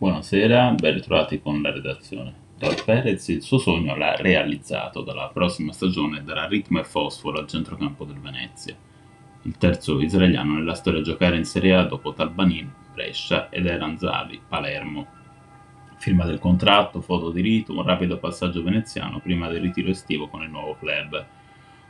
Buonasera, ben ritrovati con la redazione. Dal Perez il suo sogno l'ha realizzato, dalla prossima stagione darà ritmo e fosforo al centrocampo del Venezia. Il terzo israeliano nella storia a giocare in Serie A dopo Talbanin, Brescia ed Eran Zavi, Palermo. Firma del contratto, foto di rito, un rapido passaggio veneziano prima del ritiro estivo con il nuovo club.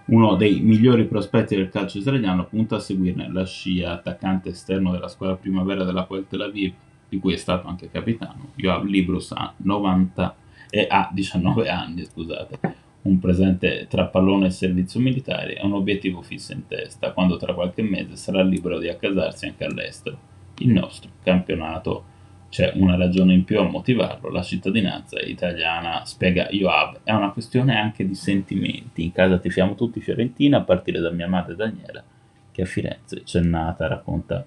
Uno dei migliori prospetti del calcio israeliano punta a seguirne la scia, attaccante esterno della squadra primavera della Quel Tel Aviv, di cui è stato anche capitano, Joab Librus ha 90 e ha 19 anni, scusate, un presente tra pallone e servizio militare e un obiettivo fisso in testa, quando tra qualche mese sarà libero di accasarsi anche all'estero. Il nostro campionato c'è una ragione in più a motivarlo, la cittadinanza italiana, spiega Joab, è una questione anche di sentimenti. In casa tifiamo tutti Fiorentina, a partire da mia madre Daniela, che a Firenze c'è nata, racconta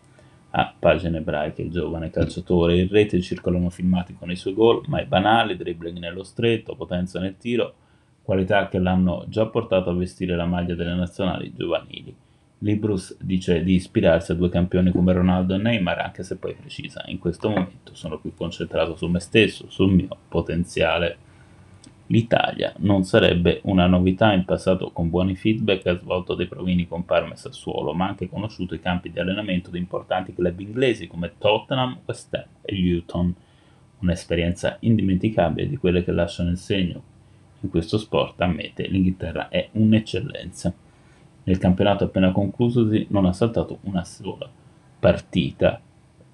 a pagine ebraiche il giovane calciatore. In rete circolano filmati con i suoi gol, ma è banale, dribbling nello stretto, potenza nel tiro, qualità che l'hanno già portato a vestire la maglia delle nazionali giovanili. Librus dice di ispirarsi a due campioni come Ronaldo e Neymar, anche se poi precisa, in questo momento sono più concentrato su me stesso, sul mio potenziale L'Italia non sarebbe una novità, in passato con buoni feedback ha svolto dei provini con Parma e Sassuolo, ma ha anche conosciuto i campi di allenamento di importanti club inglesi come Tottenham, West Ham e Luton. Un'esperienza indimenticabile di quelle che lasciano il segno. In questo sport, ammette, l'Inghilterra è un'eccellenza. Nel campionato appena conclusosi non ha saltato una sola partita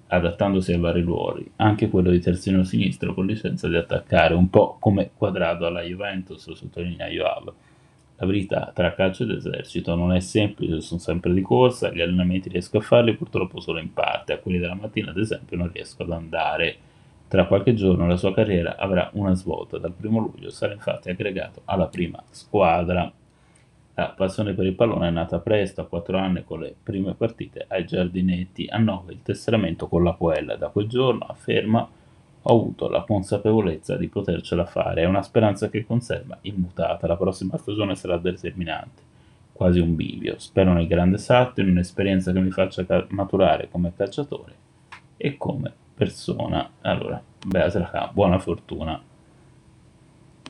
adattandosi ai vari ruoli, anche quello di terzino sinistro con licenza di attaccare, un po' come quadrato alla Juventus, sottolinea Joab. La verità tra calcio ed esercito non è semplice, sono sempre di corsa, gli allenamenti riesco a farli purtroppo solo in parte, a quelli della mattina ad esempio non riesco ad andare. Tra qualche giorno la sua carriera avrà una svolta, dal primo luglio sarà infatti aggregato alla prima squadra. La passione per il pallone è nata presto, a quattro anni, con le prime partite ai giardinetti. A nove il tesseramento con la Puella. Da quel giorno, afferma, ho avuto la consapevolezza di potercela fare. È una speranza che conserva immutata. La prossima stagione sarà determinante. Quasi un bivio. Spero nel grande salto, in un'esperienza che mi faccia maturare come calciatore e come persona. Allora, Beatrice, buona fortuna